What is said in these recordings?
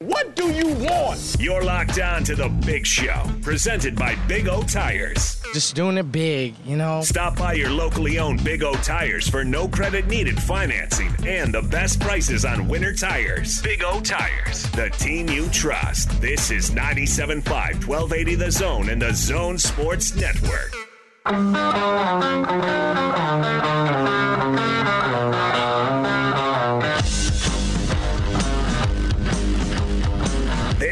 What do you want? You're locked on to the Big Show, presented by Big O Tires. Just doing it big, you know? Stop by your locally owned Big O Tires for no credit needed financing and the best prices on winter tires. Big O Tires, the team you trust. This is 97.5, 1280 The Zone and the Zone Sports Network.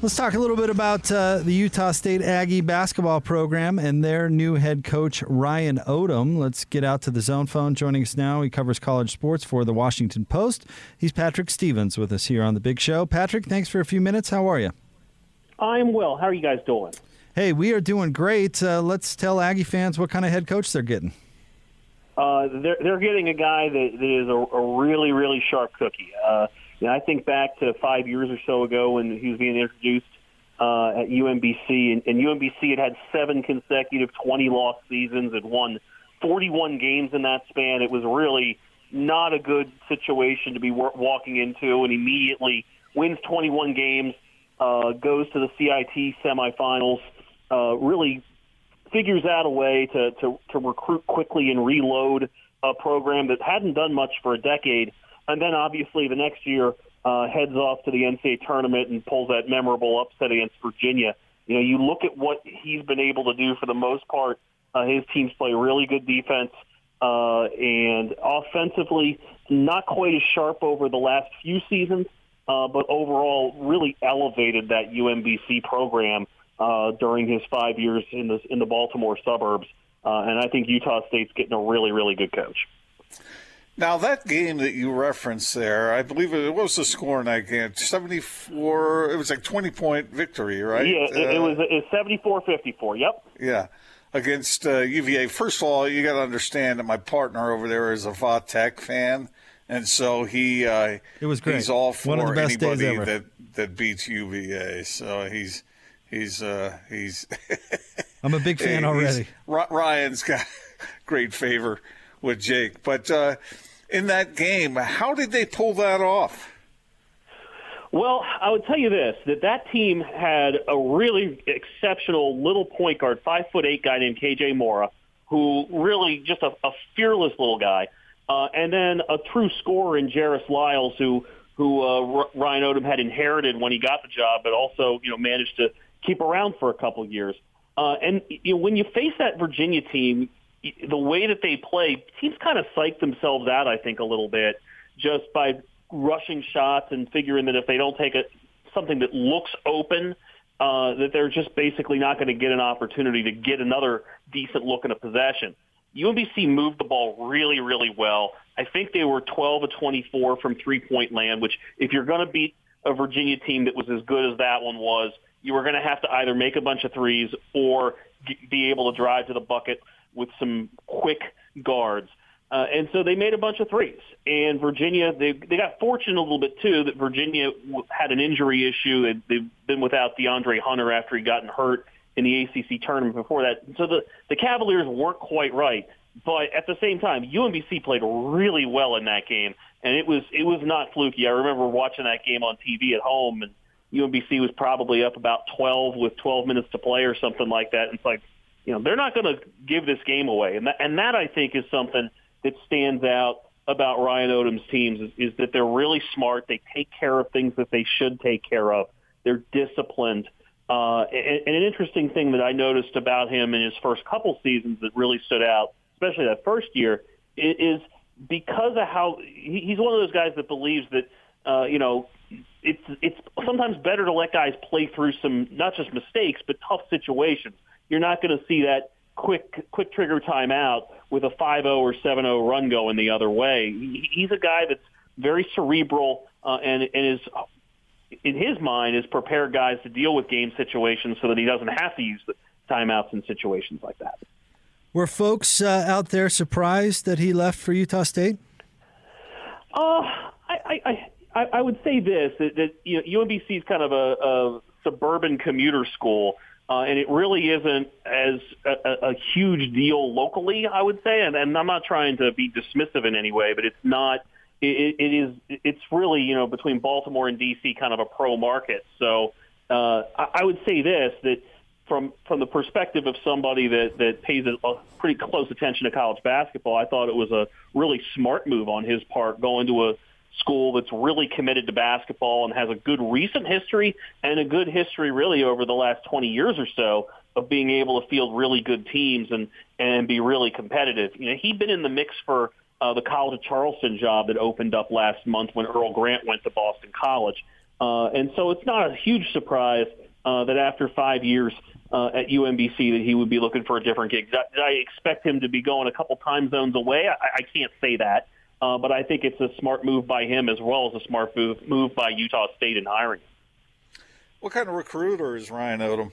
Let's talk a little bit about uh, the Utah State Aggie basketball program and their new head coach, Ryan Odom. Let's get out to the zone phone. Joining us now, he covers college sports for the Washington Post. He's Patrick Stevens with us here on the big show. Patrick, thanks for a few minutes. How are you? I'm well. How are you guys doing? Hey, we are doing great. Uh, let's tell Aggie fans what kind of head coach they're getting. Uh, they're, they're getting a guy that, that is a, a really, really sharp cookie. Uh, you know, I think back to five years or so ago when he was being introduced uh, at UMBC, and, and UMBC had had seven consecutive 20-loss seasons, had won 41 games in that span. It was really not a good situation to be walking into, and immediately wins 21 games, uh, goes to the CIT semifinals, uh, really figures out a way to, to, to recruit quickly and reload a program that hadn't done much for a decade – and then obviously the next year uh, heads off to the NCAA tournament and pulls that memorable upset against Virginia. You know, you look at what he's been able to do for the most part. Uh, his teams play really good defense, uh, and offensively, not quite as sharp over the last few seasons, uh, but overall, really elevated that UMBC program uh, during his five years in the in the Baltimore suburbs. Uh, and I think Utah State's getting a really, really good coach. Now that game that you referenced there, I believe it was the score in that game, seventy four. It was like twenty point victory, right? Yeah, it, uh, it was it 74-54, Yep. Yeah, against uh, UVA. First of all, you got to understand that my partner over there is a Va Tech fan, and so he uh, it was great. He's all for One of the best anybody days ever. that that beats UVA. So he's he's uh, he's. I'm a big fan already. Ryan's got great favor with Jake, but. Uh, in that game. How did they pull that off? Well, I would tell you this: that that team had a really exceptional little point guard, five foot eight guy named KJ Maura, who really just a, a fearless little guy, uh, and then a true scorer in Jairus Lyles, who who uh, Ryan Odom had inherited when he got the job, but also you know managed to keep around for a couple years. Uh, and you know, when you face that Virginia team, the way that they play, teams kind of psych themselves out, I think, a little bit just by rushing shots and figuring that if they don't take a, something that looks open, uh, that they're just basically not going to get an opportunity to get another decent look in a possession. UMBC moved the ball really, really well. I think they were 12 to 24 from three-point land, which if you're going to beat a Virginia team that was as good as that one was, you were going to have to either make a bunch of threes or be able to drive to the bucket with some quick guards. Uh, and so they made a bunch of threes. And Virginia, they they got fortunate a little bit too that Virginia had an injury issue. and They've been without DeAndre Hunter after he gotten hurt in the ACC tournament before that. So the the Cavaliers weren't quite right. But at the same time, UMBC played really well in that game, and it was it was not fluky. I remember watching that game on TV at home, and UMBC was probably up about 12 with 12 minutes to play or something like that. It's like you know, they're not going to give this game away. And that, and that I think is something that stands out about Ryan Odom's teams is, is that they're really smart. They take care of things that they should take care of. They're disciplined. Uh, and, and an interesting thing that I noticed about him in his first couple seasons that really stood out, especially that first year, is because of how he, he's one of those guys that believes that uh, you know it's it's sometimes better to let guys play through some not just mistakes but tough situations you're not going to see that quick quick trigger timeout with a 5-0 or 7-0 run going the other way. He's a guy that's very cerebral uh, and, and is in his mind, is prepare guys to deal with game situations so that he doesn't have to use the timeouts in situations like that. Were folks uh, out there surprised that he left for Utah State? Uh, I, I, I, I would say this that, that you know, UMBC is kind of a, a suburban commuter school. Uh, and it really isn't as a, a huge deal locally, I would say. And, and I'm not trying to be dismissive in any way, but it's not. It, it is. It's really you know between Baltimore and DC, kind of a pro market. So uh, I, I would say this that from from the perspective of somebody that that pays a, a pretty close attention to college basketball, I thought it was a really smart move on his part going to a school that's really committed to basketball and has a good recent history and a good history really over the last 20 years or so of being able to field really good teams and and be really competitive. You know, he'd been in the mix for uh, the College of Charleston job that opened up last month when Earl Grant went to Boston College. Uh, and so it's not a huge surprise uh, that after five years uh, at UMBC that he would be looking for a different gig. Did I expect him to be going a couple time zones away? I, I can't say that. Uh, but I think it's a smart move by him as well as a smart move, move by Utah State in hiring. What kind of recruiter is Ryan Odom?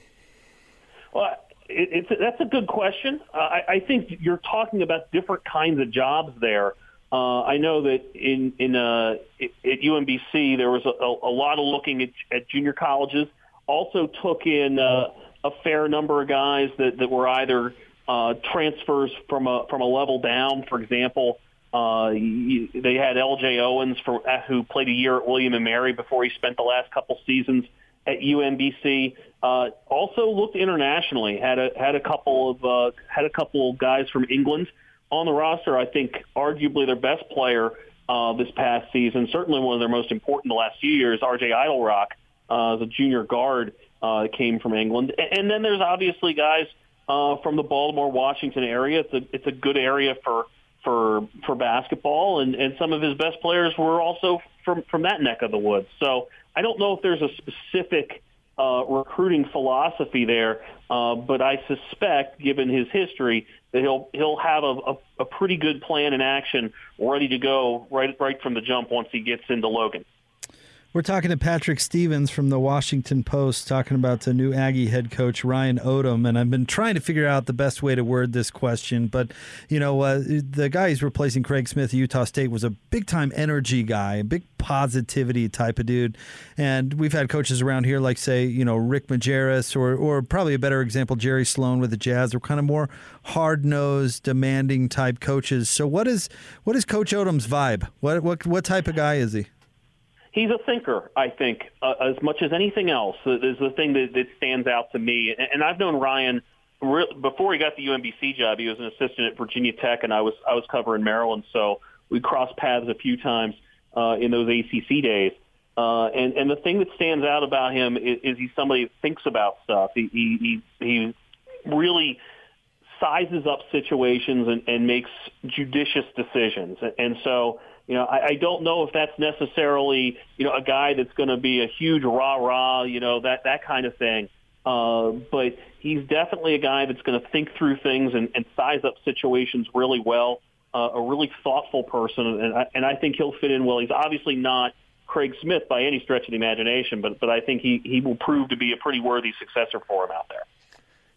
Well, it, it's that's a good question. Uh, I, I think you're talking about different kinds of jobs there. Uh, I know that in in uh, at UMBC there was a, a lot of looking at, at junior colleges. Also took in uh, a fair number of guys that, that were either uh, transfers from a from a level down. For example, uh, they had L.J. Owens for, uh, who played a year at William and Mary before he spent the last couple seasons at UMBC. Uh, also looked internationally. Had a had a couple of uh, had a couple guys from England on the roster. I think arguably their best player uh, this past season, certainly one of their most important the last few years, R.J. Eytle-Rock, uh, the junior guard, uh, came from England. And then there's obviously guys uh, from the Baltimore Washington area. It's a it's a good area for for for basketball, and and some of his best players were also from from that neck of the woods. So I don't know if there's a specific uh, recruiting philosophy there, uh, but I suspect, given his history, that he'll he'll have a, a, a pretty good plan in action, ready to go right right from the jump once he gets into Logan. We're talking to Patrick Stevens from the Washington Post, talking about the new Aggie head coach Ryan Odom, and I've been trying to figure out the best way to word this question. But you know, uh, the guy he's replacing Craig Smith Utah State was a big time energy guy, a big positivity type of dude, and we've had coaches around here like say, you know, Rick Majerus, or or probably a better example, Jerry Sloan with the Jazz, are kind of more hard nosed, demanding type coaches. So what is what is Coach Odom's vibe? What what what type of guy is he? He's a thinker, I think, uh, as much as anything else. Is the thing that, that stands out to me. And, and I've known Ryan re- before he got the UMBC job. He was an assistant at Virginia Tech, and I was I was covering Maryland, so we crossed paths a few times uh, in those ACC days. Uh, and and the thing that stands out about him is, is he's somebody who thinks about stuff. He he he, he really sizes up situations and, and makes judicious decisions. And, and so you know, I, I don't know if that's necessarily, you know, a guy that's going to be a huge rah rah, you know, that that kind of thing. Uh, but he's definitely a guy that's going to think through things and, and size up situations really well. Uh, a really thoughtful person, and I, and I think he'll fit in well. He's obviously not Craig Smith by any stretch of the imagination, but but I think he he will prove to be a pretty worthy successor for him out there.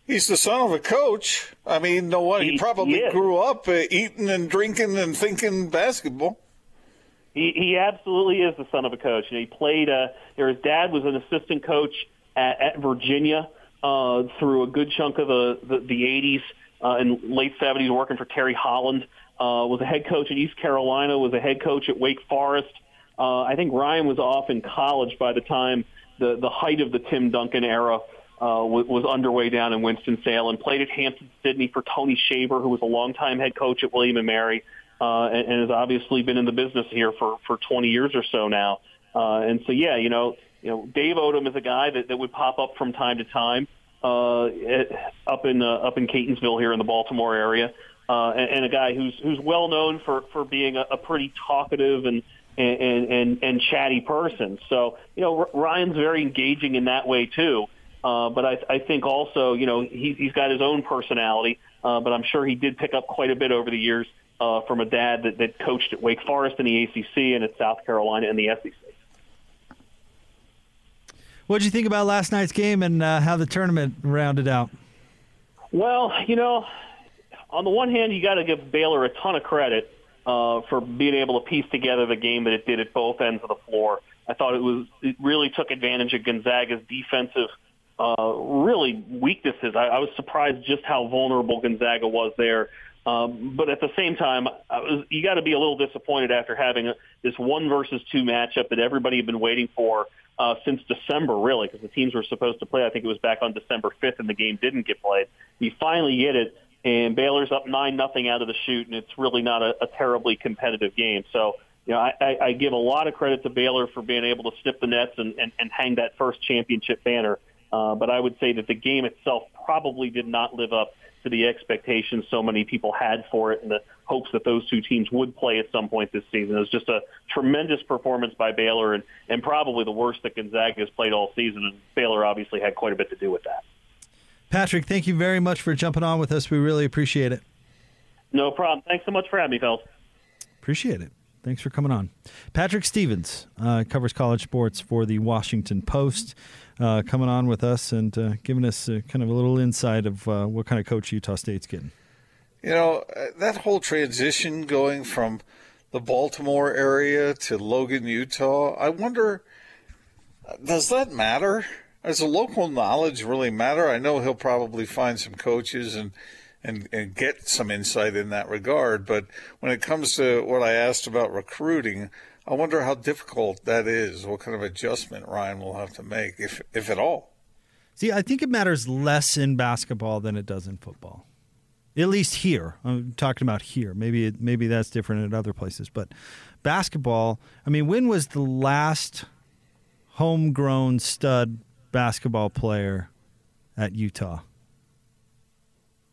He's the son of a coach. I mean, no one. He, he probably he grew up uh, eating and drinking and thinking basketball. He he absolutely is the son of a coach. You know, he played. Uh, his dad was an assistant coach at, at Virginia uh, through a good chunk of the the, the 80s uh, and late 70s, working for Terry Holland. Uh, was a head coach at East Carolina. Was a head coach at Wake Forest. Uh, I think Ryan was off in college by the time the the height of the Tim Duncan era uh, was, was underway down in Winston Salem. Played at Hampton Sydney for Tony Shaver, who was a longtime head coach at William and Mary uh, and, and has obviously been in the business here for, for 20 years or so now. Uh, and so, yeah, you know, you know, Dave Odom is a guy that, that would pop up from time to time uh, at, up in uh, up in Catonsville here in the Baltimore area, uh, and, and a guy who's who's well known for for being a, a pretty talkative and and, and and chatty person. So you know, Ryan's very engaging in that way too. Uh, but I, I think also, you know, he, he's got his own personality. Uh, but I'm sure he did pick up quite a bit over the years uh, from a dad that, that coached at Wake Forest in the ACC and at South Carolina in the SEC. What did you think about last night's game and uh, how the tournament rounded out? Well, you know, on the one hand, you got to give Baylor a ton of credit uh, for being able to piece together the game that it did at both ends of the floor. I thought it was it really took advantage of Gonzaga's defensive uh, really weaknesses. I, I was surprised just how vulnerable Gonzaga was there. Um, but at the same time, was, you got to be a little disappointed after having a, this one versus two matchup that everybody had been waiting for uh, since December, really, because the teams were supposed to play. I think it was back on December 5th, and the game didn't get played. You finally get it, and Baylor's up nine nothing out of the shoot, and it's really not a, a terribly competitive game. So, you know, I, I, I give a lot of credit to Baylor for being able to snip the nets and, and, and hang that first championship banner. Uh, but I would say that the game itself probably did not live up to the expectations so many people had for it and the hopes that those two teams would play at some point this season. It was just a tremendous performance by Baylor and, and probably the worst that Gonzaga has played all season. And Baylor obviously had quite a bit to do with that. Patrick, thank you very much for jumping on with us. We really appreciate it. No problem. Thanks so much for having me, fellas. Appreciate it. Thanks for coming on. Patrick Stevens uh, covers college sports for the Washington Post, uh, coming on with us and uh, giving us kind of a little insight of uh, what kind of coach Utah State's getting. You know, uh, that whole transition going from the Baltimore area to Logan, Utah, I wonder, does that matter? Does the local knowledge really matter? I know he'll probably find some coaches and and, and get some insight in that regard. But when it comes to what I asked about recruiting, I wonder how difficult that is. What kind of adjustment Ryan will have to make, if if at all. See, I think it matters less in basketball than it does in football. At least here, I'm talking about here. Maybe it, maybe that's different at other places, but basketball. I mean, when was the last homegrown stud basketball player at Utah?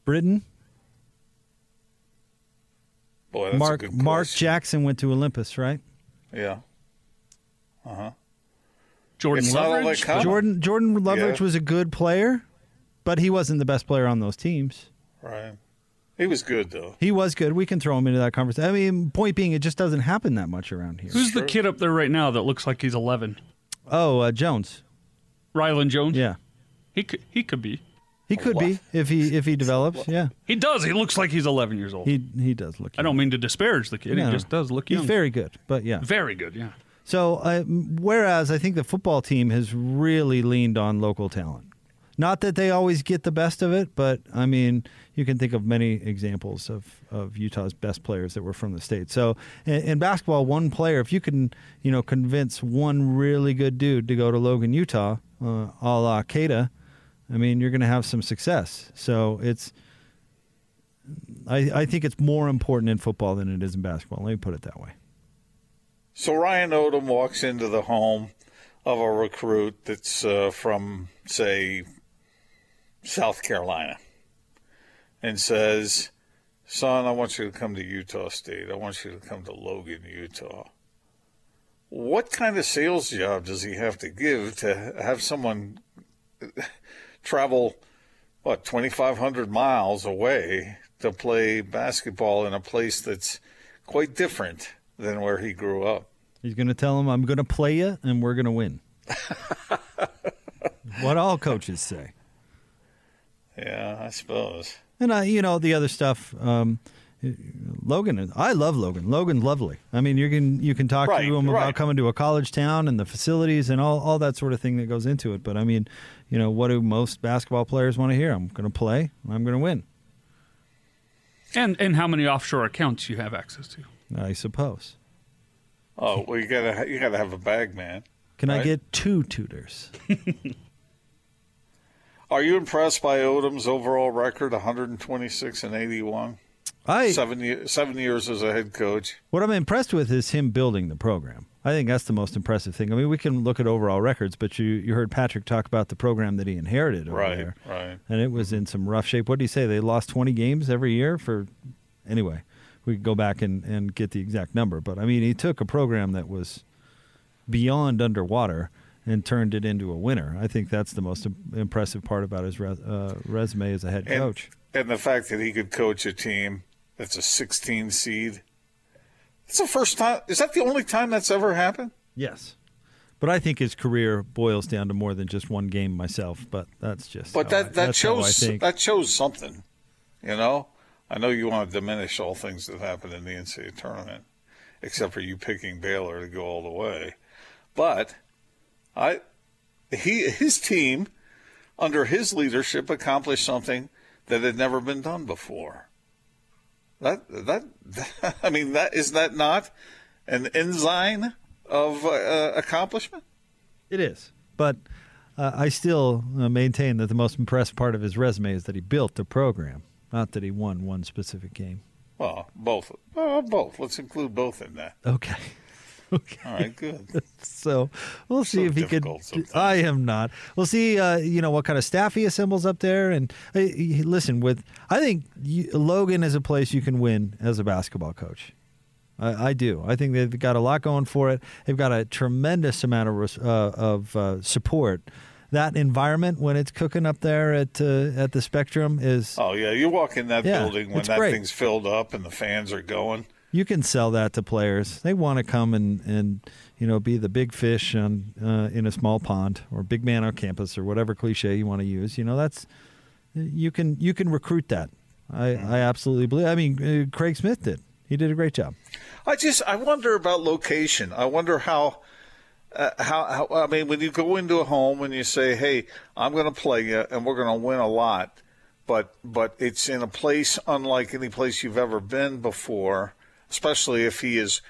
Britton. Boy, that's Mark a good Mark. Jackson went to Olympus, right? Yeah. Uh huh. Jordan It's Loveridge. Jordan Jordan Loveridge Yeah. was a good player, but he wasn't the best player on those teams. Right. He was good though. He was good. We can throw him into that conversation. I mean, point being, it just doesn't happen that much around here. Who's the kid up there right now that looks like he's 11? Oh, uh, Jones. Rylan Jones. Yeah, He could. He could be. He could be if he if he develops. Yeah, He does. He looks like he's 11 years old. he he does look. I don't mean to disparage the kid. No, he just does look He's young. very good, but yeah. Very good. Yeah. So, uh, whereas I think the football team has really leaned on local talent. Not that they always get the best of it, but I mean, you can think of many examples of, of Utah's best players that were from the state. So, in, in basketball, one player, if you can, you know, convince one really good dude to go to Logan, Utah, uh, a la Queta, I mean, you're going to have some success. So, it's, I, I think it's more important in football than it is in basketball. Let me put it that way. So Ryan Odom walks into the home of a recruit that's uh, from, say, South Carolina, and says, "Son, I want you to come to Utah State. I want you to come to Logan, Utah." What kind of sales job does he have to give to have someone travel, what, 2,500 miles away to play basketball in a place that's quite different than where he grew up? He's going to tell him, I'm going to play you and we're going to win. what all coaches say. Yeah, I suppose. And, I, you know, the other stuff. Um, Logan, I love Logan. Logan's lovely. I mean, you can you can talk Right, to him about right. coming to a college town and the facilities and all, all that sort of thing that goes into it. But I mean, you know, what do most basketball players want to hear? I'm going to play. I'm going to win. And and how many offshore accounts you have access to? I suppose. Oh, well, you gotta you gotta have a bag, man. Can I get two tutors? Are you impressed by Odom's overall record, 126 and 81? I Seven ye- seven years as a head coach. What I'm impressed with is him building the program. I think that's the most impressive thing. I mean, we can look at overall records, but you, you heard Patrick talk about the program that he inherited over Right, there. right. And it was in some rough shape. What do you say? They lost 20 games every year for. Anyway, we could go back and, and get the exact number. But I mean, he took a program that was beyond underwater and turned it into a winner. I think that's the most impressive part about his res, uh, resume as a head And, coach. and the fact that he could coach a team that's a 16 seed. It's the first time. Is that the only time that's ever happened? Yes. But I think his career boils down to more than just one game myself. But that's just. But that I, that that's how I shows that shows something, you know. I know you want to diminish all things that happened in the NCAA tournament, except for you picking Baylor to go all the way. But I, he his team, under his leadership, accomplished something that had never been done before. That that, I mean that is that not an ensign of uh, accomplishment? It is, but uh, I still uh, maintain that the most impressive part of his resume is that he built a program, not that he won one specific game. Well, both. Well, both. Let's include both in that. Okay. Okay. All right, good. So we'll see So if he could. sometimes. I am not. We'll see. Uh, you know what kind of staff he assembles up there, and uh, listen. With I think you, Logan is a place you can win as a basketball coach. I, I do. I think they've got a lot going for it. They've got a tremendous amount of uh, of uh, support. That environment when it's cooking up there at uh, at the Spectrum is Oh yeah, you walk in that Yeah, building when that great. thing's filled up and the fans are going. You can sell that to players. They want to come and, and you know be the big fish on uh, in a small pond or big man on campus or whatever cliche you want to use. You know that's you can you can recruit that. I, I absolutely believe. I mean, uh, Craig Smith did. He did a great job. I just I wonder about location. I wonder how. Uh, how, how I mean, when you go into a home and you say, "Hey, I'm going to play you, and we're going to win a lot," but but it's in a place unlike any place you've ever been before, especially if he is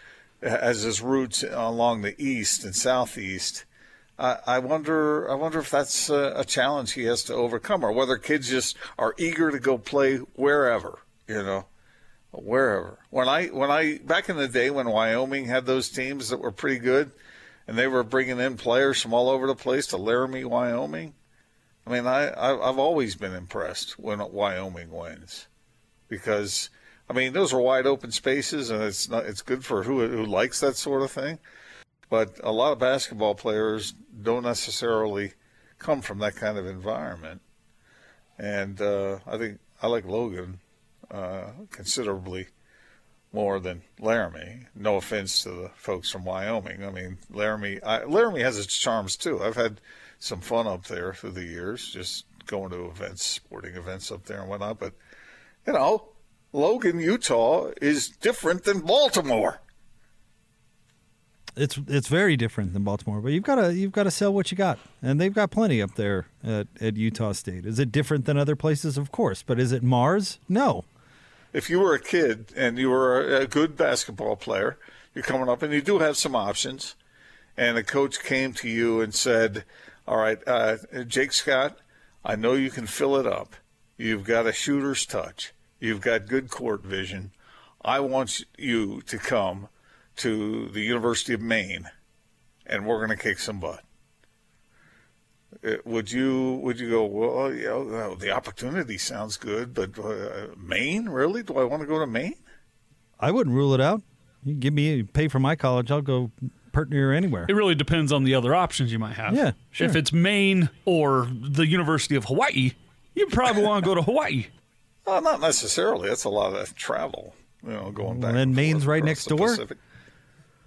has his roots along the east and southeast. I I wonder. I wonder if that's a, a challenge he has to overcome, or whether kids just are eager to go play wherever. You know, wherever. When I when I back in the day when Wyoming had those teams that were pretty good, and they were bringing in players from all over the place to Laramie, Wyoming. I mean, I I- I've always been impressed when Wyoming wins, because I mean those are wide open spaces, and it's not it's good for who who likes that sort of thing. But a lot of basketball players don't necessarily come from that kind of environment, and uh, I think I like Logan uh, considerably more than Laramie. No offense to the folks from Wyoming. I mean, Laramie, I, Laramie has its charms too. I've had some fun up there through the years, just going to events, sporting events up there and whatnot. But you know, Logan, Utah is different than Baltimore. It's it's very different than Baltimore, but you've got to you've got to sell what you got, and they've got plenty up there at, at Utah State. Is it different than other places? Of course, but is it Mars? No. if you were a kid and you were a good basketball player, you're coming up and you do have some options, and a coach came to you and said, "All right, uh, Jake Scott, I know you can fill it up. You've got a shooter's touch. You've got good court vision. I want you to come to the University of Maine, and we're going to kick some butt." Uh, Would you would you go well? You know, the opportunity sounds good, but uh, Maine really? Do I want to go to Maine? I wouldn't rule it out. You give me pay for my college, I'll go partner anywhere. It really depends on the other options you might have. Yeah, sure. If it's Maine or the University of Hawaii, you probably want to go to Hawaii. Well, not necessarily. That's a lot of travel. You know, going back. Well, and and Maine's right next door. Pacific.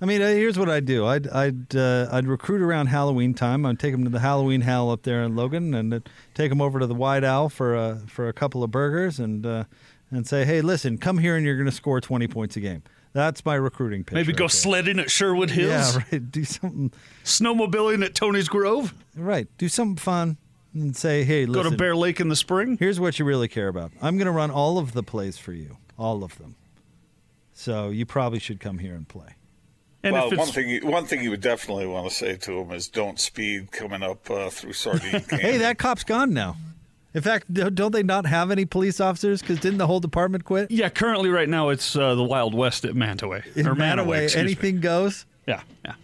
I mean, uh, here's what I'd do. I'd I'd uh, I'd recruit around Halloween time. I'd take them to the Halloween Hell up there in Logan, and uh, take them over to the White Owl for a for a couple of burgers, and uh, and say, hey, listen, come here, and you're going to score 20 points a game. That's my recruiting pitch. Maybe right go there. sledding at Sherwood Hills, Yeah, right. Do something snowmobiling at Tony's Grove, right. Do something fun, and say, hey, go to Bear Lake in the spring. Here's what you really care about. I'm going to run all of the plays for you, all of them. So you probably should come here and play. And well, if it's one thing you, one thing you would definitely want to say to him is don't speed coming up uh, through Sardine Canyon. Hey, that cop's gone now. In fact, d- don't they not have any police officers? Because didn't the whole department quit? yeah, currently right now it's uh, the Wild West at Mantaway In or Manaway, excuse me. anything goes. Yeah, yeah.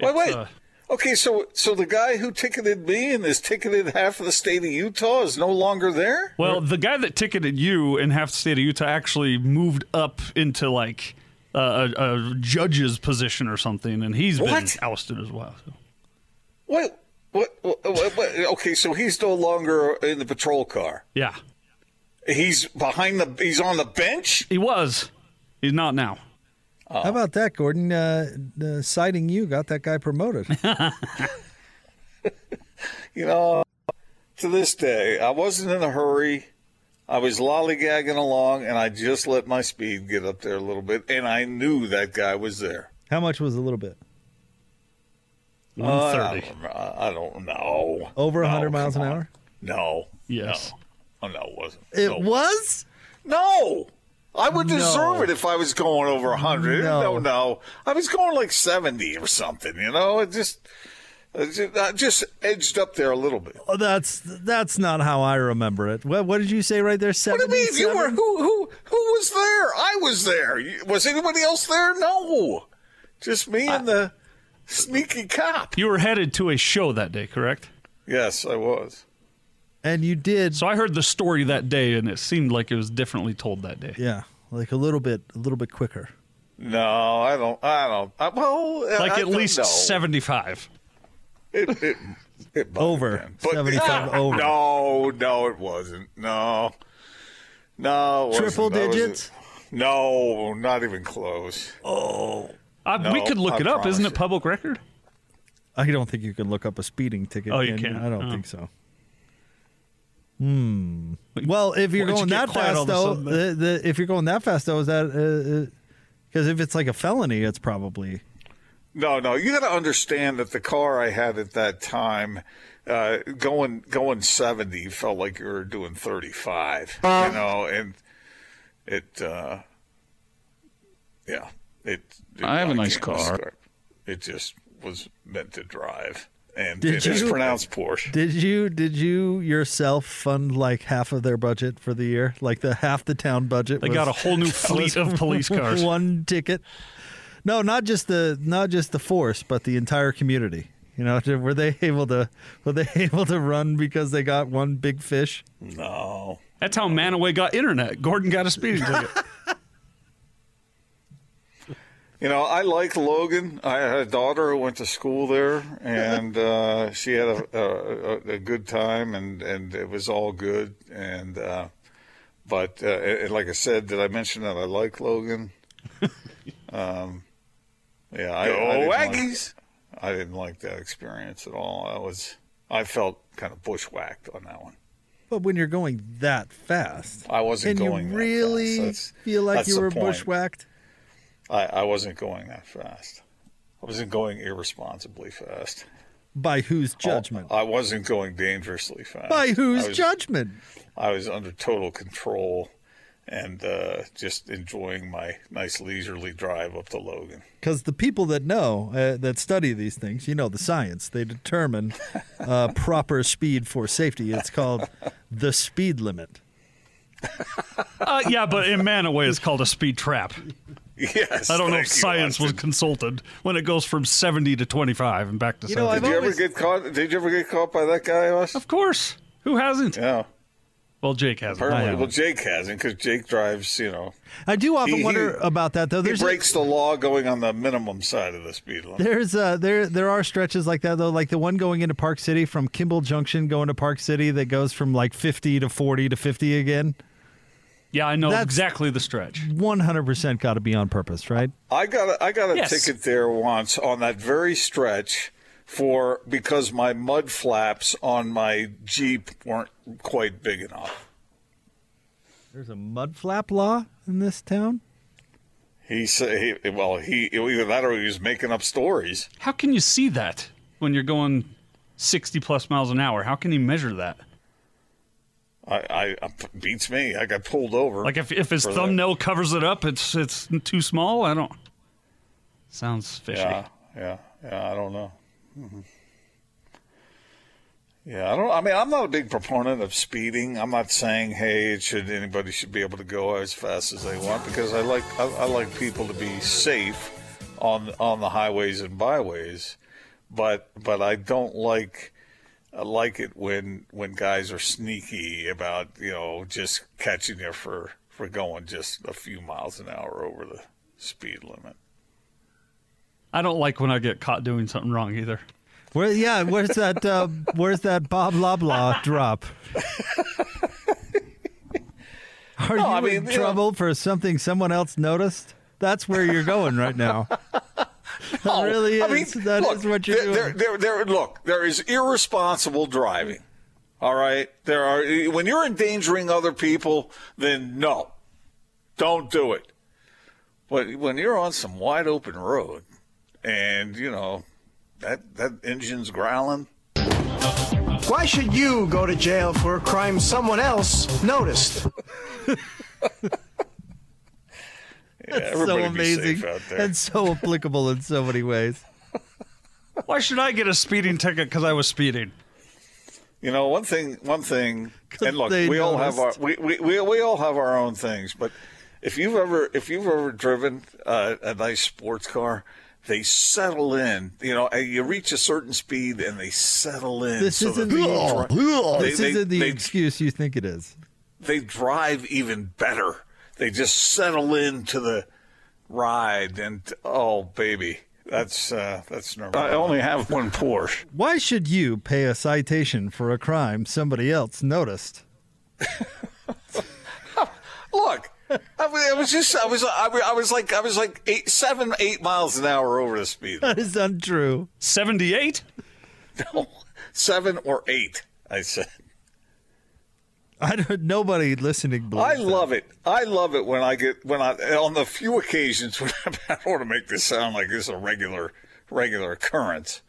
Wait, It's, wait. uh, okay, so so the guy who ticketed me and has ticketed half of the state of Utah is no longer there. Well, the guy that ticketed you in half the state of Utah actually moved up into like uh, a, a judge's position or something, and he's been What? ousted as well. So. What, what, what, what? Okay, so he's no longer in the patrol car. Yeah, He's behind the. He's on the bench. he was. He's not now. How about that, Gordon? Uh, uh, citing you got that guy promoted. You know, to this day, I wasn't in a hurry. I was lollygagging along, and I just let my speed get up there a little bit, and I knew that guy was there. How much was a little bit? Uh, I, 130. don't, I don't know. Over No, 100 miles an on. hour? No. Yes. No. Oh, no, it wasn't. It no. was? No. I would No. deserve it if I was going over 100. No. No, no. I was going like 70 or something, you know? It just, just, I just edged up there a little bit. Oh, that's that's not how I remember it. What, what did you say right there? What do you mean? You were who? Who? Who was there? I was there. Was anybody else there? No, just me and the sneaky cop. You were headed to a show that day, correct? Yes, I was. And you did, So I heard the story that day, and it seemed like it was differently told that day. yeah, like a little bit, a little bit quicker. No, I don't. I don't. I, well, Like I at least know. 75. It, it, it Over. But- 75 over. No, no, it wasn't. No, no, it wasn't. Triple was- digits? No, not even close. Oh. Uh, we could look I it up. Isn't it public record? I don't think you can look up a speeding ticket. Oh, you can can't? I don't Oh. think so. Hmm. Well, if you're Why'd you going get that fast, though, the, the, if you're going that fast, though, is that because if it's like a felony, it's probably No, no, you got to understand that the car I had at that time, uh, going going seventy, felt like you were doing thirty five. You know, and it, uh, yeah, it. it I have a nice can't car. describe- It just was meant to drive, and Did it is you- pronounced Porsche. Did you did you yourself fund like half of their budget for the year? Like the half the town budget? They was- got a whole new fleet of police cars. One ticket. No, not just the not just the force, but the entire community. You know, were they able to were they able to run because they got one big fish? No, That's how Manaway got internet. Gordon got a speeding ticket. You know, I like Logan. I had a daughter who went to school there, and uh, she had a, a, a good time, and, and it was all good. And uh, but uh, and like I said, did I mention that I like Logan? um, yeah, I, Go I didn't like- Aggies. I didn't like that experience at all. I was, I felt kind of bushwhacked on that one. But when you're going that fast, I wasn't can going. you that really fast. Feel like you were point. bushwhacked? I, I wasn't going that fast. I wasn't going irresponsibly fast. By whose judgment? I wasn't going dangerously fast. By whose I was, judgment? I was under total control and uh, just enjoying my nice leisurely drive up to Logan. Because the people that know, uh, that study these things, you know the science. They determine uh, proper speed for safety. It's called the speed limit. Uh, yeah, but in Manaway, it's called a speed trap. Yes. I don't know thank if you, science was consulted when it goes from 70 to 25 and back to You know, 70. I've Did you ever get caught? Did you ever get caught by that guy, Austin? of course. Who hasn't? Yeah. Well, Jake hasn't. Apparently, well, Jake hasn't because Jake drives. You know, I do often He- wonder he- about that, though. he There's a- breaks the law going on the minimum side of the speed limit. There's uh there there are stretches like that though, like the one going into Park City from Kimball Junction going to Park City that goes from like 50 to 40 to 50 again. Yeah, I know That's- exactly the stretch. 100% got to be on purpose, right? I got a, I got a Yes. ticket there once on that very stretch for because my mud flaps on my Jeep weren't quite big enough. There's a mud flap law in this town. He said, well, he either that or he was making up stories. How can you see that when you're going 60 plus miles an hour? How can you measure that? I, I beats me. I got pulled over. Like if, if his for that. thumbnail covers it up, it's it's too small. I don't. Sounds fishy. Yeah, yeah, yeah. I don't know. Mhm. Yeah, I don't. I mean, I'm not a big proponent of speeding. I'm not saying, hey, it should anybody should be able to go as fast as they want because I like I, I like people to be safe on on the highways and byways, but but I don't like. I like it when when guys are sneaky about you know just catching you for for going just a few miles an hour over the speed limit. I don't like when I get caught doing something wrong either. Where yeah, where's that uh, where's that Bob Loblaw drop? Are No, you I mean, in you know- trouble for something someone else noticed? That's where you're going right now. That oh, No, really is. I mean, That look, is what you're there, doing. There, there, there, look, there is irresponsible driving. All right, there are when you're endangering other people, then no, don't do it. But when you're on some wide open road, and you know that that engine's growling, Why should you go to jail for a crime someone else noticed? yeah, so everybody be amazing safe out there. and so applicable in so many ways. Why should I get a speeding ticket because I was speeding? You know, one thing, one thing, and look, they we all have our we, we, we, we all have our own things. But if you've ever if you've ever driven uh, a nice sports car, they settle in. You know, and you reach a certain speed and they settle in. This so isn't that the, they, dri- this they- isn't the they- excuse you think it is. they drive even better. They just settle into the ride, and oh baby, that's uh, that's number. I only have one Porsche. Why should you pay a citation for a crime somebody else noticed? Look, I was, I was just I was I was, I was like I was like eight, seven, eight miles an hour over the speed. That is untrue. 78? No, seven or eight. I said. I don't. Nobody listening believes I that. love it. I love it when I get when I on the few occasions when I don't want to make this sound like this is a regular regular occurrence,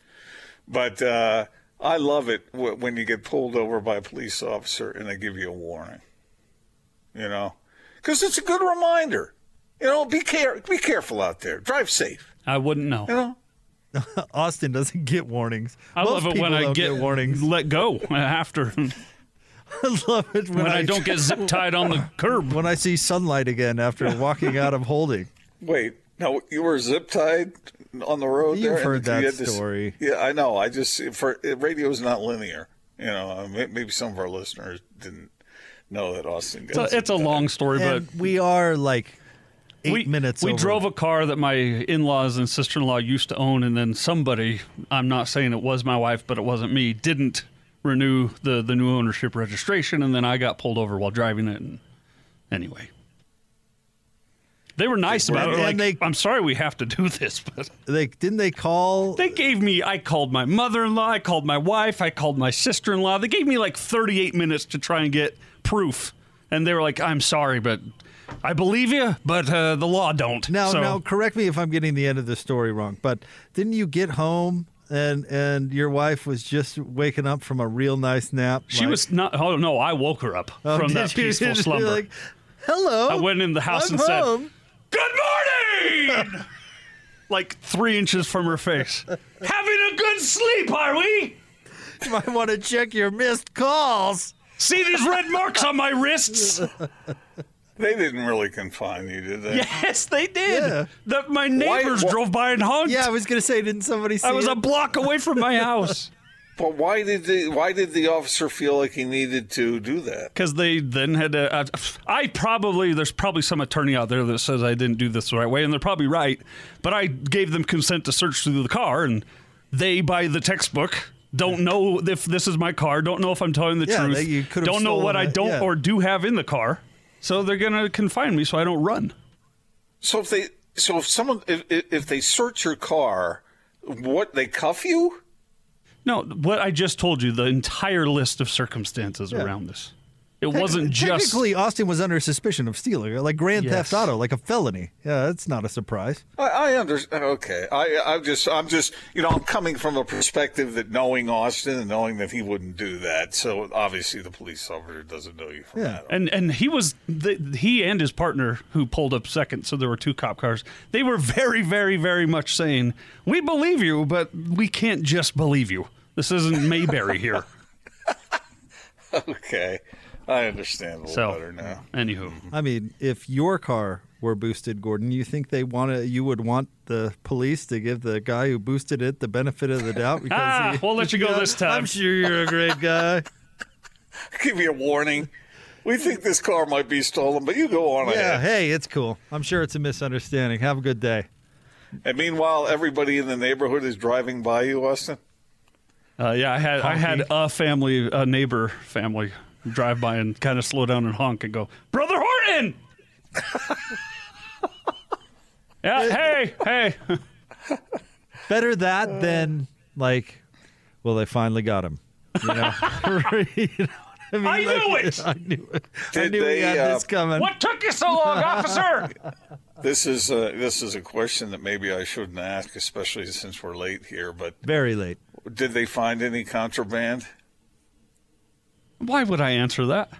but uh, I love it w- when you get pulled over by a police officer and they give you a warning. You know, because it's a good reminder. You know, be care be careful out there. Drive safe. I wouldn't know. You know. Austin doesn't get warnings. I Most love it when I don't get, warnings. let go after I love it when, when I don't get zip tied on the curb. when I see sunlight again after walking out of holding. Wait, no, you were zip tied on the road. You've there, and heard you that had this- story. yeah, I know. I just for radio is not linear. You know, uh, maybe some of our listeners didn't know that Austin. It's a, it's a long story, but we are like eight we, minutes. we over. drove a car that my in-laws and sister-in-law used to own and then somebody i'm not saying it was my wife but it wasn't me didn't renew the, the new ownership registration and then i got pulled over while driving it and anyway they were nice about it like they- i'm sorry we have to do this but They didn't they call? they gave me i called my mother-in-law i called my wife i called my sister-in-law they gave me like 38 minutes to try and get proof and they were like i'm sorry but i believe you but uh, the law don't now, So- now, correct me if I'm getting the end of the story wrong. But didn't you get home and and your wife was just waking up from a real nice nap? She like- was not. Oh no, I woke her up Oh, from that you? peaceful slumber. Like, Hello. I went in the house I'm and home. said, "Good morning," like three inches from her face. Having a good sleep, are we? You might want to check your missed calls. See these red marks on my wrists? They didn't really confine you, did they? Yes, they did. Yeah. The, my neighbors wh- drove by and honked. Yeah, I was gonna say, didn't somebody see I was it? a block away from my house But why did the why did the officer feel like he needed to do that? because they then had to. Uh, I probably there's probably some attorney out there that says I didn't do this the right way, and they're probably right. But I gave them consent to search through the car, and they, by the textbook, don't know if this is my car. Don't know if I'm telling the Yeah, truth. they- you could've don't know what stolen I don't yeah. or do have in the car. So they're gonna confine me so I don't run. So if they so if someone if, if if they search your car, what they cuff you? No, what I just told you, the entire list of circumstances around this. It wasn't just Technically, Austin was under suspicion of stealing, like grand Yes. theft auto, like a felony. Yeah, that's not a surprise. I, I understand. Okay, I I'm just I'm just you know I'm coming from a perspective that knowing Austin and knowing that he wouldn't do that. So obviously the police officer doesn't know you from Yeah. that. And and he was the, he and his partner who pulled up second, so there were two cop cars. They were very, very, very much saying, "We believe you, but we can't just believe you. This isn't Mayberry here." Okay, I understand a little So, better now. anywho, I mean, if your car were boosted, Gordon, you think they want to? You would want the police to give the guy who boosted it the benefit of the doubt? Because Ah, we'll let you go this time. I'm sure you're a great guy. Give you a warning. We think this car might be stolen, but you go on yeah, ahead. hey, it's cool. I'm sure it's a misunderstanding. Have a good day. And meanwhile, everybody in the neighborhood is driving by you, Austin. uh, yeah, I had I had a family, a neighbor family, drive by and kind of slow down and honk and go, "Brother Horton." Yeah, hey, hey. Better that than like, well, they finally got him. You know, You know what I, mean? I knew it! I knew it. I Did knew we they, had uh, this coming. What took you so long, officer? This is uh, this is a question that maybe I shouldn't ask, especially since we're late here. But Very late. did they find any contraband? Why would I answer that?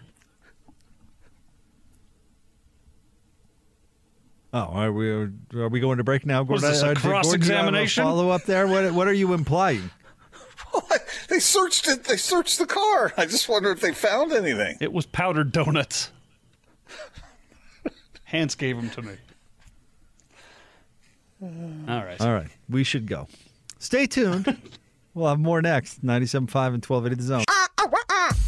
Oh, are we are we going to break now? Was Gordon? this a Uh, did Gordon, you have cross-examination? Follow up there. What what are you implying? they searched it. They searched the car. I just wonder if they found anything. It was powdered donuts. Hans gave them to me. All right. All right, we should go. Stay tuned. we'll have more next. 97.5 and 1280 The Zone.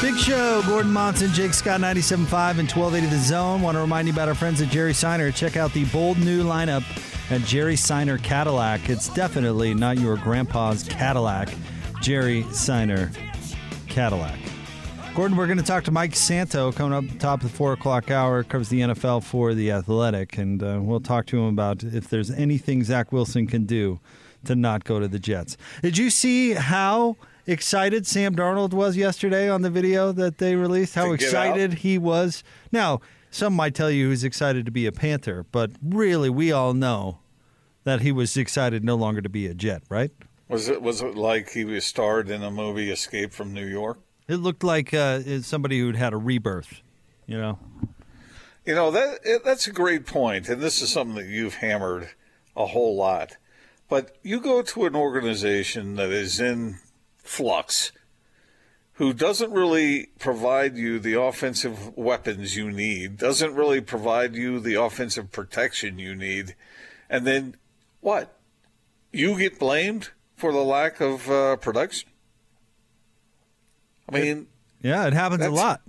Big show. Gordon Monson, Jake Scott, 97.5 and 1280 The Zone. Want to remind you about our friends at Jerry Seiner. Check out the bold new lineup at Jerry Seiner Cadillac. It's definitely not your grandpa's Cadillac. Jerry Seiner Cadillac. Gordon, we're going to talk to Mike Sando coming up top of the four o'clock hour. Covers the NFL for the Athletic, and uh, we'll talk to him about if there's anything Zach Wilson can do to not go to the Jets. Did you see how excited Sam Darnold was yesterday on the video that they released? How excited he was. Now, some might tell you he's excited to be a Panther, but really, we all know that he was excited no longer to be a Jet, right? Was it was it like he was starred in a movie Escape from New York? It looked like uh, somebody who'd had a rebirth, you know. You know that that's a great point, and this is something that you've hammered a whole lot. But you go to an organization that is in flux, who doesn't really provide you the offensive weapons you need, doesn't really provide you the offensive protection you need, and then what? You get blamed for the lack of uh, production. I mean, Yeah, it happens a lot.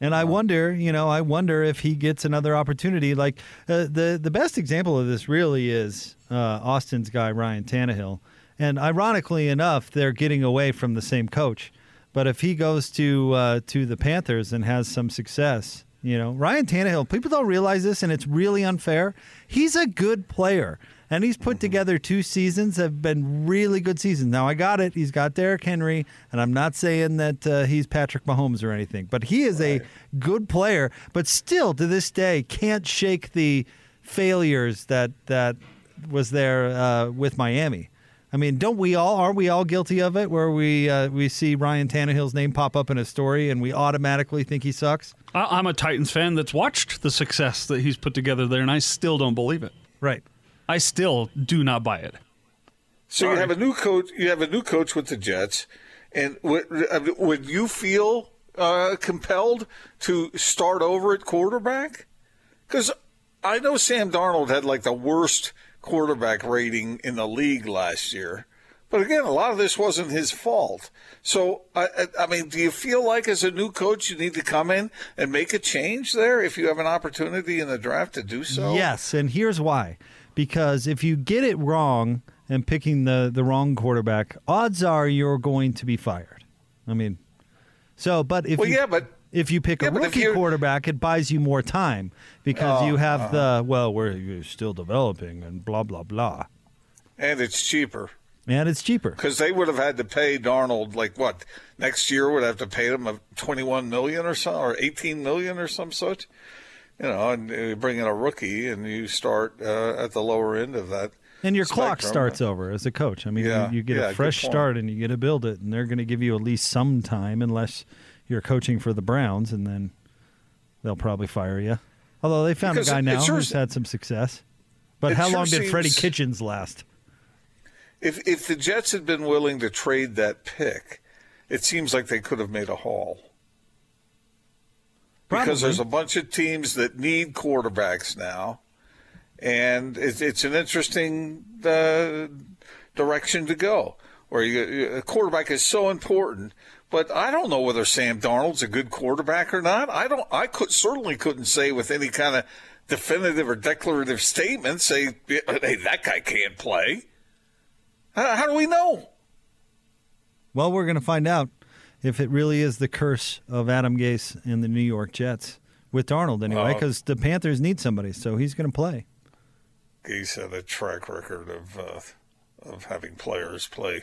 And I wonder, you know, I wonder if he gets another opportunity. Like uh, the the best example of this really is uh, Austin's guy Ryan Tannehill, and ironically enough, they're getting away from the same coach. But if he goes to uh, to the Panthers and has some success, you know, Ryan Tannehill, people don't realize this, and it's really unfair. He's a good player, and he's put together two seasons that have been really good seasons. Now I got it; he's got Derrick Henry, and I'm not saying that uh, he's Patrick Mahomes or anything, but he is a good player. But still, to this day, can't shake the failures that that was there uh, with Miami. I mean, don't we all? Are we all guilty of it? Where we uh, we see Ryan Tannehill's name pop up in a story and we automatically think he sucks? I- I'm a Titans fan that's watched the success that he's put together there, and I still don't believe it. Right. I still do not buy it. So you have a new coach. You have a new coach with the Jets, and would, uh, would you feel uh, compelled to start over at quarterback? Because I know Sam Darnold had like the worst quarterback rating in the league last year, but again, a lot of this wasn't his fault. So I, I mean, do you feel like as a new coach you need to come in and make a change there if you have an opportunity in the draft to do so? Yes, and here's why. Because if you get it wrong and picking the, the wrong quarterback, odds are you're going to be fired. I mean, so but if Well, you, yeah, but if you pick yeah, a rookie quarterback, it buys you more time because Oh, you have uh-huh. the well, we're you're still developing and blah blah blah, and it's cheaper. and it's cheaper. Because they would have had to pay Darnold like what next year would have to pay him a twenty-one million or so, or eighteen million or some such. You know, and you bring in a rookie and you start uh, at the lower end of that. And your clock starts over as a coach. I mean, Yeah, you, you get yeah, a fresh start and you get to build it, and they're going to give you at least some time, unless you're coaching for the Browns, and then they'll probably fire you. Although they found Because a guy now sure who's had some success. But how sure long did Freddie Kitchens last? If if the Jets had been willing to trade that pick it seems like they could have made a haul. Probably. Because there's a bunch of teams that need quarterbacks now, and it's, it's an interesting uh, direction to go. Where you, a quarterback is so important, but I don't know whether Sam Darnold's a good quarterback or not. I don't. I could certainly couldn't say with any kind of definitive or declarative statement say, "Hey, that guy can't play." How, how do we know? Well, we're going to find out if it really is the curse of Adam Gase and the New York Jets with Darnold anyway, Uh, because the Panthers need somebody, so he's going to play. He's had a track record of uh, of having players play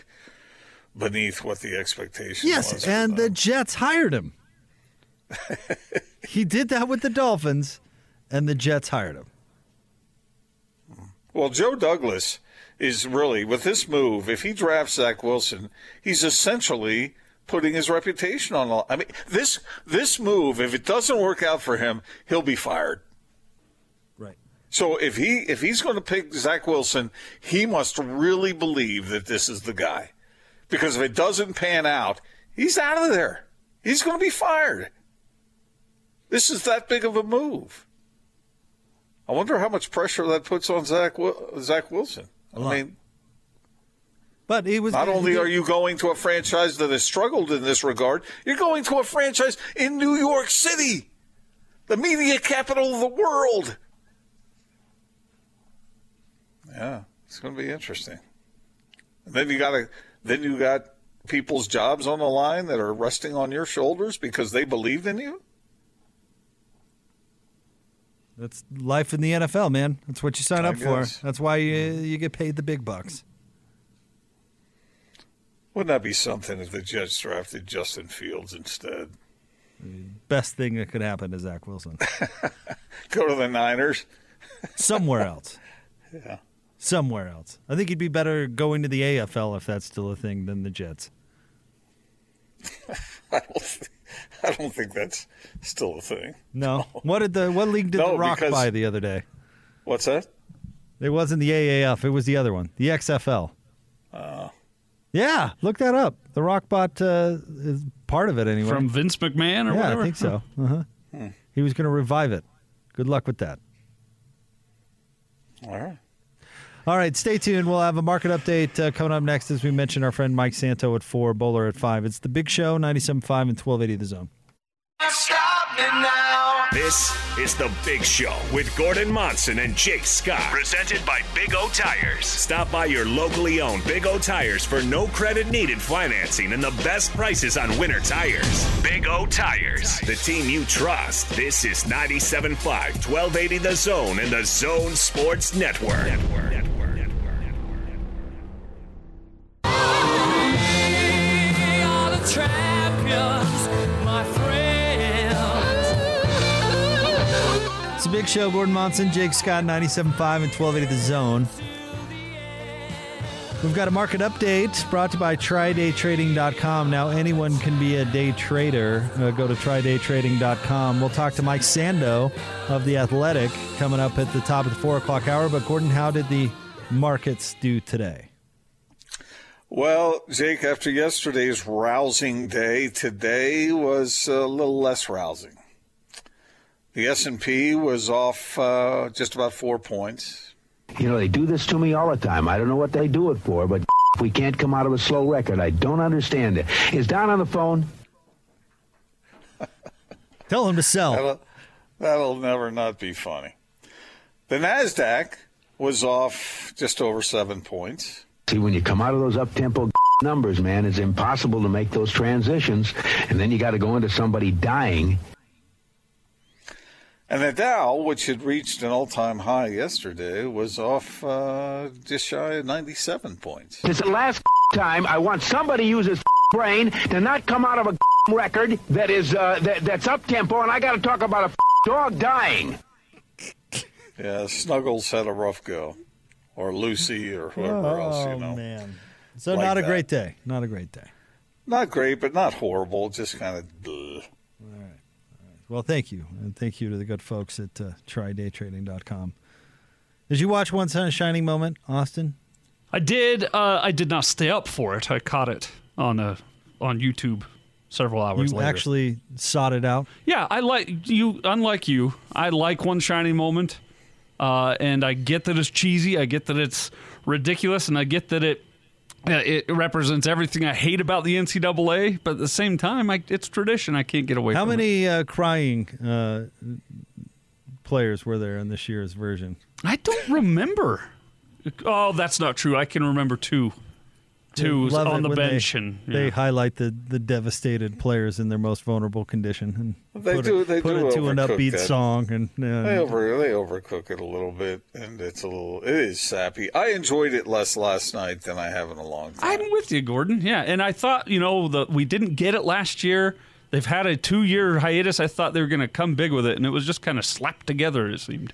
beneath what the expectation was. Yes, and the. Uh, Jets hired him. he did that with the Dolphins, and the Jets hired him. well, Joe Douglas is really with this move. If he drafts Zach Wilson, he's essentially putting his reputation on. the I mean, this this move, if it doesn't work out for him, he'll be fired. Right. So if he if he's going to pick Zach Wilson, he must really believe that this is the guy. Because if it doesn't pan out, he's out of there. He's going to be fired. This is that big of a move. I wonder how much pressure that puts on Zach Zach Wilson. I mean, But he was not only are you going to a franchise that has struggled in this regard, you're going to a franchise in New York City, the media capital of the world. Yeah, it's going to be interesting. And then you got to, then you got people's jobs on the line that are resting on your shoulders because they believed in you. That's life in the NFL, man. That's what you sign I up for. That's why you, mm-hmm. you get paid the big bucks. Wouldn't that be something if the Jets drafted Justin Fields instead? Best thing that could happen to Zach Wilson. Go to the Niners. Somewhere else. Yeah. Somewhere else. I think he'd be better going to the AFL if that's still a thing than the Jets. I don't, think, I don't think that's still a thing. No. What did the what league did No, the Rock because- buy the other day? What's that? It wasn't the AAF. It was the other one, the XFL. yeah, look that up. The Rock bought uh, is part of it anyway. From Vince McMahon or yeah, whatever? I think so. Uh-huh. He was going to revive it. Good luck with that. All right. All right, stay tuned. We'll have a market update uh, coming up next, as we mentioned. Our friend Mike Sando at four, Bowler at five. It's the Big Show, 97.5 and 1280 The Zone. Stop me now. This is The Big Show with Gordon Monson and Jake Scott. Presented by Big O Tires. Stop by your locally owned Big O Tires for no credit needed financing and the best prices on winter tires. Big O Tires, the team you trust. This is 97.5, 1280 The Zone and The Zone Sports Network. Network. Network. It's a Big Show. Gordon Monson, Jake Scott, 97.5 and 1280 The Zone. We've got a market update brought to you by TryDayTrading.com. Now, anyone can be a day trader. Uh, go to TryDayTrading.com. We'll talk to Mike Sando of The Athletic coming up at the top of the 4 o'clock hour. But, Gordon, how did the markets do today? Well, Jake, after yesterday's rousing day, today was a little less rousing. The S&P was off uh, just about four points. You know, they do this to me all the time. I don't know what they do it for, but if we can't come out of a slow record, I don't understand it. Is Don on the phone? Tell him to sell. That'll, that'll never not be funny. The Nasdaq was off just over seven points. See, when you come out of those up-tempo numbers, man, it's impossible to make those transitions, and then you got to go into somebody dying. And the Dow, which had reached an all-time high yesterday, was off uh, just shy of 97 points. It's the last time I want somebody to use his brain to not come out of a record that is uh, that, that's up-tempo, and I got to talk about a dog dying. Yeah, Snuggles had a rough go, or Lucy, or whoever else, you know. Oh, man. So, Like not a that. great day. Not a great day. Not great, but not horrible. Just kind of. Bleh. Well, thank you. And thank you to the good folks at uh, trydaytrading.com. Did you watch One Sun Shining Moment, Austin? I did. Uh, I did not stay up for it. I caught it on a on YouTube several hours You later. actually sought it out. Yeah, I like you. Unlike you, I like one shining moment, uh, and I get that it's cheesy. I get that it's ridiculous, and I get that it uh, it represents everything I hate about the NCAA. But at the same time, I, it's tradition. I can't get away. How from it. How many uh, crying uh, players were there in this year's version? I don't remember. Oh, that's not true. I can remember two. Two Love on the when bench, they, and they highlight the, the devastated players in their most vulnerable condition and They put do- it, they put do it to an upbeat that. song and uh, They over they overcook it a little bit, and it's a little it is sappy. I enjoyed it less last night than I have in a long time. I'm with you, Gordon. Yeah, and I thought you know the we didn't get it last year. They've had a two year hiatus. I thought they were going to come big with it, and it was just kind of slapped together. It seemed.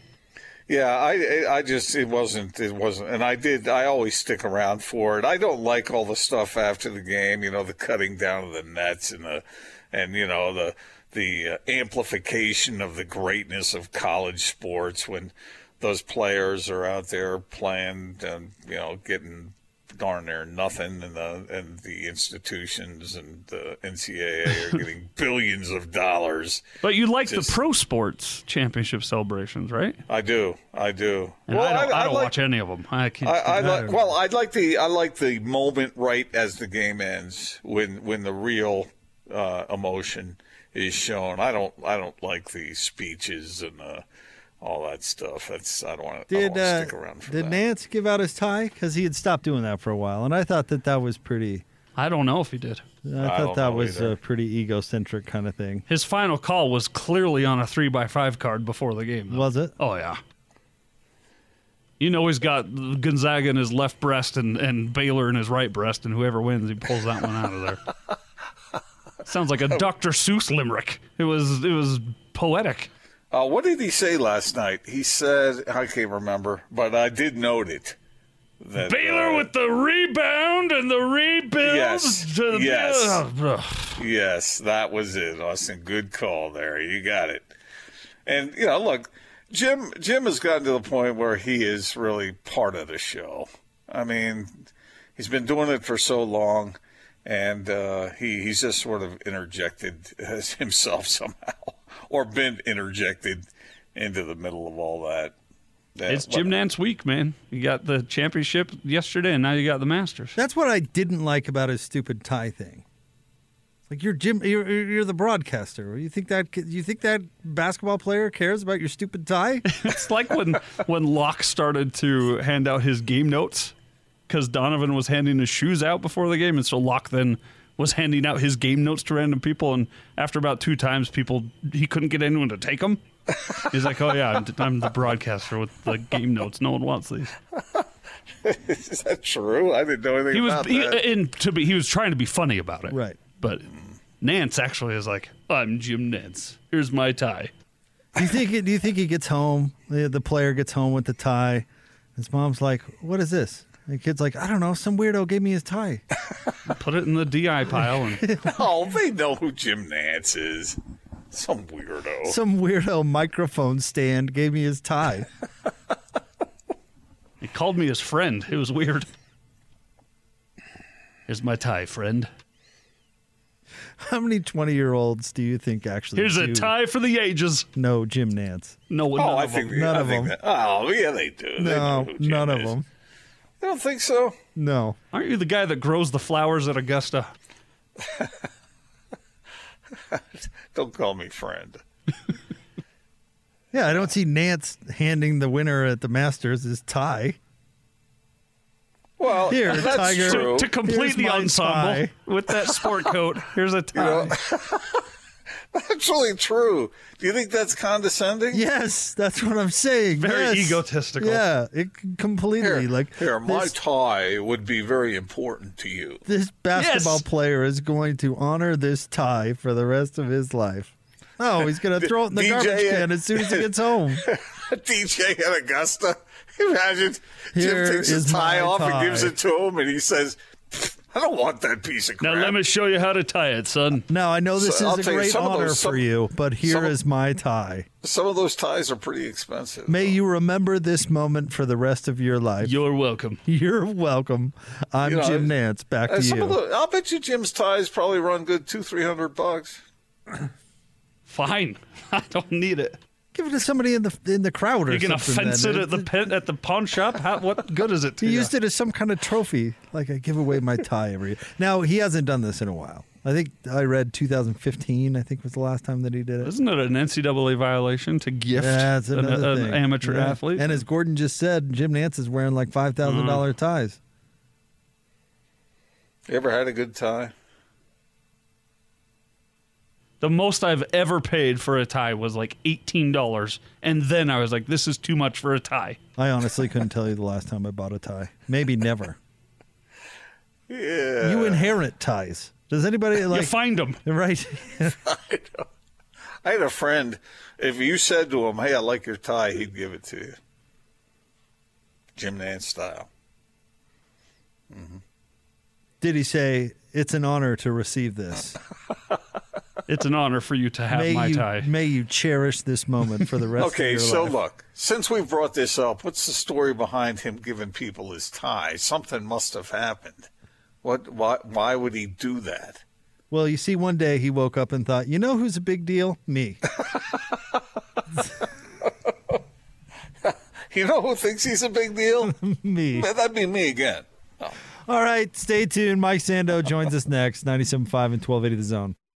Yeah, I I just it wasn't it wasn't, and I did I always stick around for it. I don't like all the stuff after the game, you know, the cutting down of the nets and the and you know the the uh, amplification of the greatness of college sports when those players are out there playing and you know getting darn near nothing, and the and the institutions and the NCAA are getting billions of dollars. But you like Just- the pro sports championship celebrations, right? I do, I do. And I don't, I don't watch any of them. I, can, I, I like well, I like the I like the moment right as the game ends when when the real uh, emotion is shown. I don't I don't like the speeches and uh, all that stuff. That's I don't want to did uh, stick around for did that. Nantz give out his tie because he had stopped doing that for a while and I thought that that was pretty I don't know if he did. I I thought don't that was either. a pretty egocentric kind of thing His final call was clearly on a three by five card before the game. though. was it Oh yeah. You know he's got Gonzaga in his left breast and, and Baylor in his right breast, and whoever wins, he pulls that one out of there. Sounds like a Dr. Seuss limerick. It was it was poetic. Uh, what did he say last night? He said I can't remember, but I did note it. That, Baylor uh, with the rebound and the rebuild. Yes. the- Yes. Yes, that was it, Austin. Good call there. You got it. And you know, look, Jim Jim has gotten to the point where he is really part of the show. I mean, he's been doing it for so long, and uh, he he's just sort of interjected himself somehow, or been interjected into the middle of all that. Yeah, It's Jim Nantz week, man. You got the championship yesterday, and now you got the Masters. That's what I didn't like about his stupid tie thing. Like you're Jim, you're, you're the broadcaster. You think that you think that basketball player cares about your stupid tie? It's like when when Locke started to hand out his game notes because Donovan was handing his shoes out before the game, and so Locke then was handing out his game notes to random people. And after about two times, people he couldn't get anyone to take them. He's like, "Oh yeah, I'm, I'm the broadcaster with the game notes. No one wants these." Is that true? I didn't know anything He was about he, that. and to be he was trying to be funny about it, Right. But Nantz actually is like, "I'm Jim Nantz. Here's my tie." do you think? Do you think he gets home? The, the player gets home with the tie. His mom's like, "What is this?" The kid's like, "I don't know. Some weirdo gave me his tie." Put it in the DI pile and oh, they know who Jim Nantz is. Some weirdo. Some weirdo microphone stand gave me his tie. He called me his friend. It was weird. Here's my tie, friend. How many twenty-year-olds do you think actually? Here's a tie for the ages. No, Jim Nantz? No one. Oh, none I of think them. None I of think them. That, oh, yeah, they do. They know No, who Jim none of is. them. You don't think so? No. Aren't you the guy that grows the flowers at Augusta? Don't call me friend. Yeah, I don't see Nantz handing the winner at the Masters his tie. Well, Here, that's Tiger. true. To complete Here's the ensemble tie. with that sport coat. Here's a tie. That's really true. Do you think that's condescending? Yes, that's what I'm saying. Very yes. egotistical. Yeah, it completely Here, like here, my this, tie would be very important to you. this basketball Yes. player is going to honor this tie for the rest of his life. Oh, he's going to throw it in the DJ garbage can as soon as he gets home. DJ at Augusta. Imagine Here Jim takes is his tie off tie. and gives it to him, and he says, I don't want that piece of crap. Now let me show you how to tie it, son. Now I know this So, I'll is a tell you, great some honor those- some- for you, but here some is my tie. Some of those ties are pretty expensive. May you remember this moment for the rest of your life. You're welcome. You're welcome. I'm You know, Jim Nantz. Back to some you. of the, I'll bet you Jim's ties probably run good two, three hundred bucks. Fine. I don't need it. Give it to somebody in the in the crowd or You're gonna something. fence then. it at the pen, at the pawn shop? How, what good is it to He you? used it as some kind of trophy. Like I give away my tie every year. Now he hasn't done this in a while. I think I read 2015. I think was the last time that he did it. Isn't it an NCAA violation to gift That's an, an amateur Yeah. athlete? And as Gordon just said, Jim Nantz is wearing like five thousand dollar Mm-hmm. ties. You ever had a good tie? The most I've ever paid for a tie was like eighteen dollars, and then I was like, "This is too much for a tie." I honestly couldn't tell you the last time I bought a tie. Maybe never. Yeah. You inherit ties. Does anybody like you find them. right? I had a friend. If you said to him, "Hey, I like your tie," he'd give it to you. Jim Nantz style. Did he say it's an honor to receive this? It's an honor for you to have may my you tie. may you cherish this moment for the rest Okay, of your so life. Okay, so look, since we brought this up, what's the story behind him giving people his tie? Something must have happened. What? Why? Why would he do that? Well, you see, one day he woke up and thought, you know who's a big deal? Me. You know who thinks he's a big deal? Me. That'd be me again. All right, stay tuned. Mike Sando joins us next, 97.5 and 1280 The Zone.